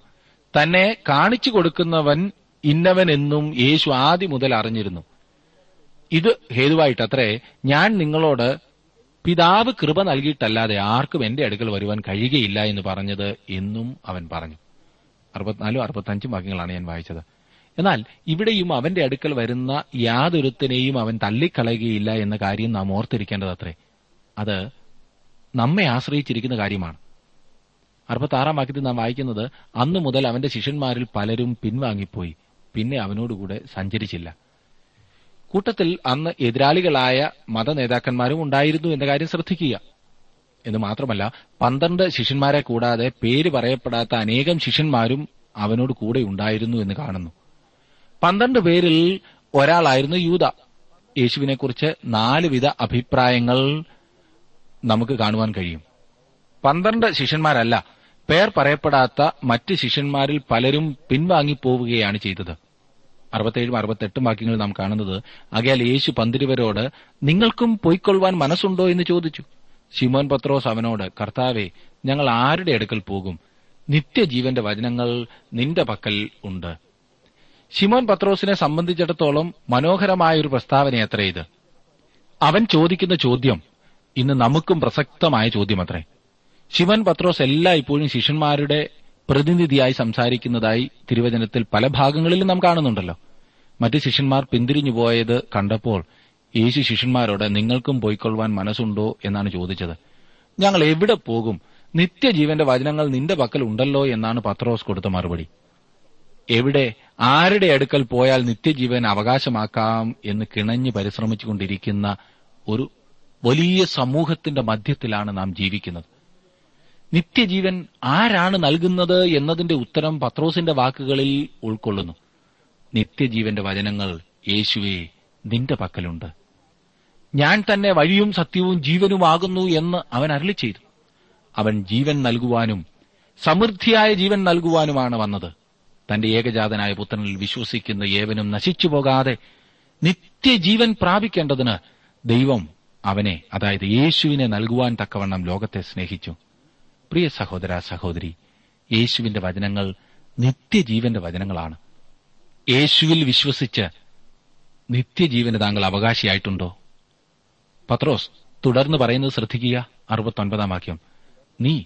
തന്നെ കാണിച്ചു കൊടുക്കുന്നവൻ ഇന്നവൻ എന്നും യേശു ആദ്യം മുതൽ അറിഞ്ഞിരുന്നു. ഇത് ഹേതുവായിട്ടത്രേ ഞാൻ നിങ്ങളോട് പിതാവ് കൃപ നൽകിയിട്ടല്ലാതെ ആർക്കും എന്റെ അടുക്കൽ വരുവാൻ കഴിയുകയില്ല എന്ന് പറഞ്ഞത് എന്നും അവൻ പറഞ്ഞു. അറുപത്തിനാലും അറുപത്തഞ്ചും വാക്യങ്ങളാണ് ഞാൻ വായിച്ചത്. എന്നാൽ ഇവിടെയും അവന്റെ അടുക്കൽ വരുന്ന യാതൊരുത്തിനെയും അവൻ തള്ളിക്കളയുകയില്ല എന്ന കാര്യം നാം ഓർത്തിരിക്കേണ്ടത് അത്രേ അത് നമ്മെ ആശ്രയിച്ചിരിക്കുന്ന കാര്യമാണ്. അറുപത്താറാം വാക്യത്തിൽ നാം വായിക്കുന്നത് അന്നു മുതൽ അവന്റെ ശിഷ്യന്മാരിൽ പലരും പിൻവാങ്ങിപ്പോയി. പിന്നെ അവനോടുകൂടെ സഞ്ചരിച്ചില്ല. കൂട്ടത്തിൽ അന്ന് എതിരാളികളായ മതനേതാക്കന്മാരും ഉണ്ടായിരുന്നു എന്ന കാര്യം ശ്രദ്ധിക്കുക. എന്ന് മാത്രമല്ല പന്ത്രണ്ട് ശിഷ്യന്മാരെ കൂടാതെ പേര് പറയപ്പെടാത്ത അനേകം ശിഷ്യന്മാരും അവനോട് കൂടെ ഉണ്ടായിരുന്നു എന്ന് കാണുന്നു. പന്ത്രണ്ട് പേരിൽ ഒരാളായിരുന്നു യൂത. യേശുവിനെക്കുറിച്ച് നാലുവിധ അഭിപ്രായങ്ങൾ നമുക്ക് കാണുവാൻ കഴിയും. പന്ത്രണ്ട് ശിഷ്യന്മാരല്ല പേർ പറയപ്പെടാത്ത മറ്റ് ശിഷ്യന്മാരിൽ പലരും പിൻവാങ്ങിപ്പോവുകയാണ് ചെയ്തത്. അറുപത്തേഴും അറുപത്തെട്ടും വാക്യങ്ങൾ നാം കാണുന്നത്. ആകയാൽ യേശു പന്തിരുവരോട് നിങ്ങൾക്കും പൊയ്ക്കൊള്ളുവാൻ മനസ്സുണ്ടോ? എന്ന് ചോദിച്ചു. ശിമോൻ പത്രോസ് അവനോട് കർത്താവെ ഞങ്ങൾ ആരുടെ അടുക്കൽ പോകും? നിത്യജീവന്റെ വചനങ്ങൾ നിന്റെ പക്കൽ ഉണ്ട്. ശിമോൻ പത്രോസിനെ സംബന്ധിച്ചിടത്തോളം മനോഹരമായ ഒരു പ്രസ്താവന പ്രസ്താവനയത്രേ ഇത്. അവൻ ചോദിക്കുന്ന ചോദ്യം ഇന്ന് നമുക്കും പ്രസക്തമായ ചോദ്യമത്രേ. ശിവൻ പത്രോസ് എല്ലാ ഇപ്പോഴും ശിഷ്യന്മാരുടെ പ്രതിനിധിയായി സംസാരിക്കുന്നതായി തിരുവചനത്തിൽ പല ഭാഗങ്ങളിലും നാം കാണുന്നുണ്ടല്ലോ. മറ്റ് ശിഷ്യന്മാർ പിന്തിരിഞ്ഞു പോയത് കണ്ടപ്പോൾ യേശു ശിഷ്യന്മാരോട് നിങ്ങൾക്കും പോയിക്കൊള്ളുവാൻ മനസ്സുണ്ടോ? എന്നാണ് ചോദിച്ചത്. ഞങ്ങൾ എവിടെ പോകും? നിത്യജീവന്റെ വചനങ്ങൾ നിന്റെ പക്കൽ ഉണ്ടല്ലോ? എന്നാണ് പത്രോസ് കൊടുത്ത മറുപടി. എവിടെ? ആരുടെ അടുക്കൽ പോയാൽ നിത്യജീവൻ അവകാശമാക്കാം? എന്ന് കിണഞ്ഞ് പരിശ്രമിച്ചുകൊണ്ടിരിക്കുന്ന ഒരു വലിയ സമൂഹത്തിന്റെ മധ്യത്തിലാണ് നാം ജീവിക്കുന്നത്. നിത്യജീവൻ ആരാണ് നൽകുന്നത് എന്നതിന്റെ ഉത്തരം പത്രോസിന്റെ വാക്കുകളിൽ ഉൾക്കൊള്ളുന്നു. നിത്യജീവന്റെ വചനങ്ങൾ യേശുവെ നിന്റെ പക്കലുണ്ട്. ഞാൻ തന്നെ വഴിയും സത്യവും ജീവനുമാകുന്നു എന്ന് അവൻ അരളി ചെയ്തു. അവൻ ജീവൻ നൽകുവാനും സമൃദ്ധിയായ ജീവൻ നൽകുവാനുമാണ് വന്നത്. തന്റെ ഏകജാതനായ പുത്രനിൽ വിശ്വസിക്കുന്ന ഏവനും നശിച്ചു പോകാതെ നിത്യജീവൻ പ്രാപിക്കേണ്ടതിന് ദൈവം അവനെ അതായത് യേശുവിനെ നൽകുവാൻ തക്കവണ്ണം ലോകത്തെ സ്നേഹിച്ചു. പ്രിയ സഹോദര സഹോദരി യേശുവിന്റെ വചനങ്ങൾ നിത്യജീവന്റെ വചനങ്ങളാണ്. യേശുവിൽ വിശ്വസിച്ച് നിത്യജീവന് താങ്കൾ അവകാശിയായിട്ടുണ്ടോ? പത്രോസ് തുടർന്ന് പറയുന്നത് ശ്രദ്ധിക്കുക. അറുപത്തൊൻപതാം വാക്യം. നീ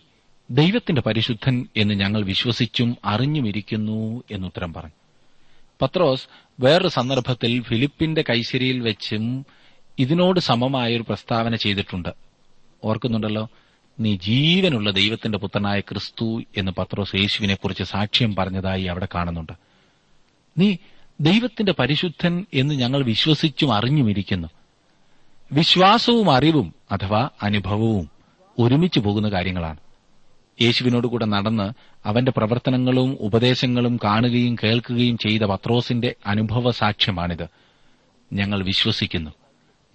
ദൈവത്തിന്റെ പരിശുദ്ധൻ എന്ന് ഞങ്ങൾ വിശ്വസിച്ചും അറിഞ്ഞുമിരിക്കുന്നു എന്നുത്തരം പറഞ്ഞു. പത്രോസ് വേറൊരു സന്ദർഭത്തിൽ ഫിലിപ്പിന്റെ കൈശരിയിൽ വെച്ചും ഇതിനോട് സമമായ ഒരു പ്രസ്താവന ചെയ്തിട്ടുണ്ട്. ഓർക്കുന്നുണ്ടല്ലോ? നീ ജീവനുള്ള ദൈവത്തിന്റെ പുത്രനായ ക്രിസ്തു എന്ന് പത്രോസ് യേശുവിനെ കുറിച്ച് സാക്ഷ്യം പറഞ്ഞതായി അവിടെ കാണുന്നുണ്ട്. നീ ദൈവത്തിന്റെ പരിശുദ്ധൻ എന്ന് ഞങ്ങൾ വിശ്വസിച്ചും അറിഞ്ഞുമിരിക്കുന്നു വിശ്വാസവും അറിവും അഥവാ അനുഭവവും ഒരുമിച്ച് പോകുന്ന കാര്യങ്ങളാണ്. യേശുവിനോടുകൂടെ നടന്ന് അവന്റെ പ്രവർത്തനങ്ങളും ഉപദേശങ്ങളും കാണുകയും കേൾക്കുകയും ചെയ്ത പത്രോസിന്റെ അനുഭവ സാക്ഷ്യമാണിത്. ഞങ്ങൾ വിശ്വസിക്കുന്നു.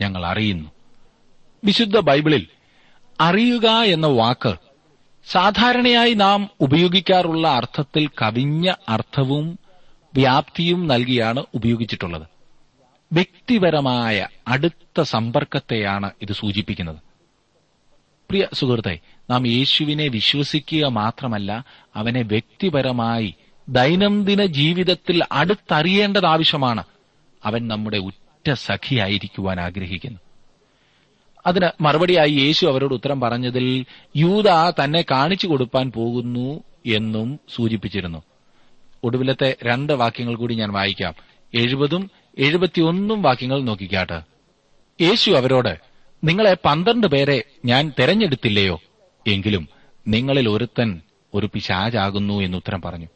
ഞങ്ങൾ അറിയുന്നു. വിശുദ്ധ ബൈബിളിൽ അറിയുക എന്ന വാക്ക് സാധാരണയായി നാം ഉപയോഗിക്കാറുള്ള അർത്ഥത്തിൽ കവിഞ്ഞ അർത്ഥവും വ്യാപ്തിയും നൽകിയാണ് ഉപയോഗിച്ചിട്ടുള്ളത്. വ്യക്തിപരമായ അടുത്ത സമ്പർക്കത്തെയാണ് ഇത് സൂചിപ്പിക്കുന്നത്. പ്രിയ സുഹൃത്തെ നാം യേശുവിനെ വിശ്വസിക്കുക മാത്രമല്ല അവനെ വ്യക്തിപരമായി ദൈനംദിന ജീവിതത്തിൽ അടുത്തറിയേണ്ടത് ആവശ്യമാണ്. അവൻ നമ്മുടെ ഉറ്റ സഖിയായിരിക്കുവാൻ ആഗ്രഹിക്കുന്നു. അതിന് മറുപടിയായി യേശു അവരോട് ഉത്തരം പറഞ്ഞതിൽ യൂത തന്നെ കാണിച്ചു കൊടുപ്പാൻ പോകുന്നു എന്നും സൂചിപ്പിച്ചിരുന്നു. ഒടുവിലത്തെ രണ്ട് വാക്യങ്ങൾ കൂടി ഞാൻ വായിക്കാം. എഴുപതും എഴുപത്തിയൊന്നും വാക്യങ്ങൾ നോക്കിക്കാട്ട്. യേശു അവരോട് നിങ്ങളെ പന്ത്രണ്ട് പേരെ ഞാൻ തെരഞ്ഞെടുത്തില്ലയോ? എങ്കിലും നിങ്ങളിൽ ഒരുത്തൻ ഒരു പിശാചാകുന്നു എന്ന് ഉത്തരം പറഞ്ഞു.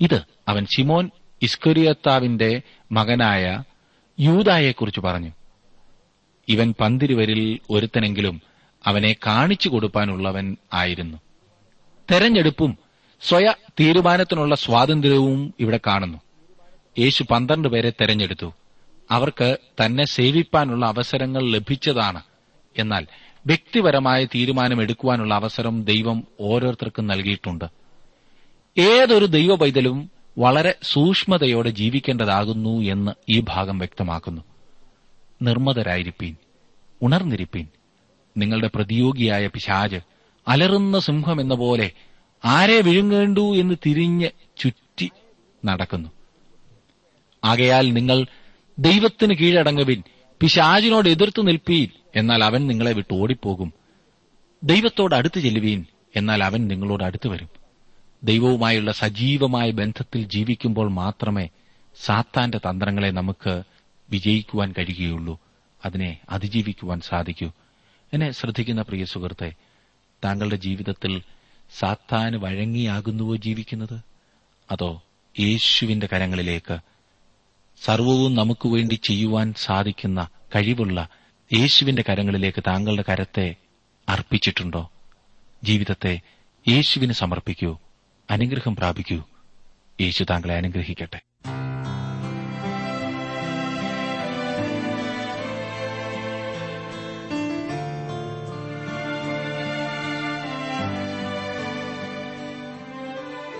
ഇത് അവൻ ശിമോൻ ഇസ്കുരിയത്താവിന്റെ മകനായ യൂതായെക്കുറിച്ച് പറഞ്ഞു. ഇവൻ പന്തിരുവരിൽ ഒരുത്തനെങ്കിലും അവനെ കാണിച്ചു കൊടുപ്പാനുള്ളവൻ ആയിരുന്നു. തെരഞ്ഞെടുപ്പും സ്വയ തീരുമാനത്തിനുള്ള സ്വാതന്ത്ര്യവും ഇവിടെ കാണുന്നു. യേശു പന്ത്രണ്ട് പേരെ തെരഞ്ഞെടുത്തു. അവർക്ക് തന്നെ സേവിപ്പാനുള്ള അവസരങ്ങൾ ലഭിച്ചതാണ്. എന്നാൽ വ്യക്തിപരമായ തീരുമാനമെടുക്കുവാനുള്ള അവസരം ദൈവം ഓരോരുത്തർക്കും നൽകിയിട്ടുണ്ട്. ഏതൊരു ദൈവ വളരെ സൂക്ഷ്മതയോടെ ജീവിക്കേണ്ടതാകുന്നു എന്ന് ഈ ഭാഗം വ്യക്തമാക്കുന്നു. നിർമ്മതരായിരിപ്പീൻ ഉണർന്നിരിപ്പീൻ. നിങ്ങളുടെ പ്രതിയോഗിയായ പിശാജ് അലറുന്ന സിംഹം എന്ന പോലെ ആരെ വിഴുങ്ങേണ്ടു എന്ന് തിരിഞ്ഞ് ചുറ്റി നടക്കുന്നു. ആകയാൽ നിങ്ങൾ ദൈവത്തിന് കീഴടങ്ങുവിൻ പിശാജിനോട് എതിർത്തു നിൽപ്പീൻ എന്നാൽ അവൻ നിങ്ങളെ വിട്ട് ഓടിപ്പോകും. ദൈവത്തോട് അടുത്ത് ചെല്ലുവീൻ എന്നാൽ അവൻ നിങ്ങളോട് അടുത്തു വരും. ദൈവവുമായുള്ള സജീവമായ ബന്ധത്തിൽ ജീവിക്കുമ്പോൾ മാത്രമേ സാത്താന്റെ തന്ത്രങ്ങളെ നമുക്ക് വിജയിക്കുവാൻ കഴിയുകയുള്ളൂ. അതിനെ അതിജീവിക്കുവാൻ സാധിക്കൂ. എന്നെ ശ്രദ്ധിക്കുന്ന പ്രിയ സുഹൃത്തെ താങ്കളുടെ ജീവിതത്തിൽ സാത്താന് വഴങ്ങിയാകുന്നുവോ ജീവിക്കുന്നത്? അതോ യേശുവിന്റെ കരങ്ങളിലേക്ക് സർവവും നമുക്ക് വേണ്ടി ചെയ്യുവാൻ സാധിക്കുന്ന കഴിവുള്ള യേശുവിന്റെ കരങ്ങളിലേക്ക് താങ്കളുടെ കരത്തെ അർപ്പിച്ചിട്ടുണ്ടോ? ജീവിതത്തെ യേശുവിന് സമർപ്പിക്കൂ. അനുഗ്രഹം പ്രാപിക്കൂ. യേശു താങ്കളെ അനുഗ്രഹിക്കട്ടെ.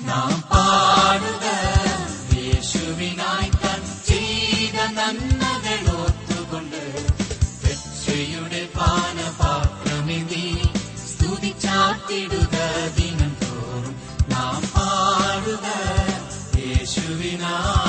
നാം പാടുക. യേശുവിനായി താൻ ചെയ്ത നന്മകൾ ഓർത്തുകൊണ്ട് രക്ഷയുടെ പാനപാത്രമിതി സ്തുതിച്ചാത്തിടുക ദിനം തോറും. നാം പാടുക. യേശുവിനാ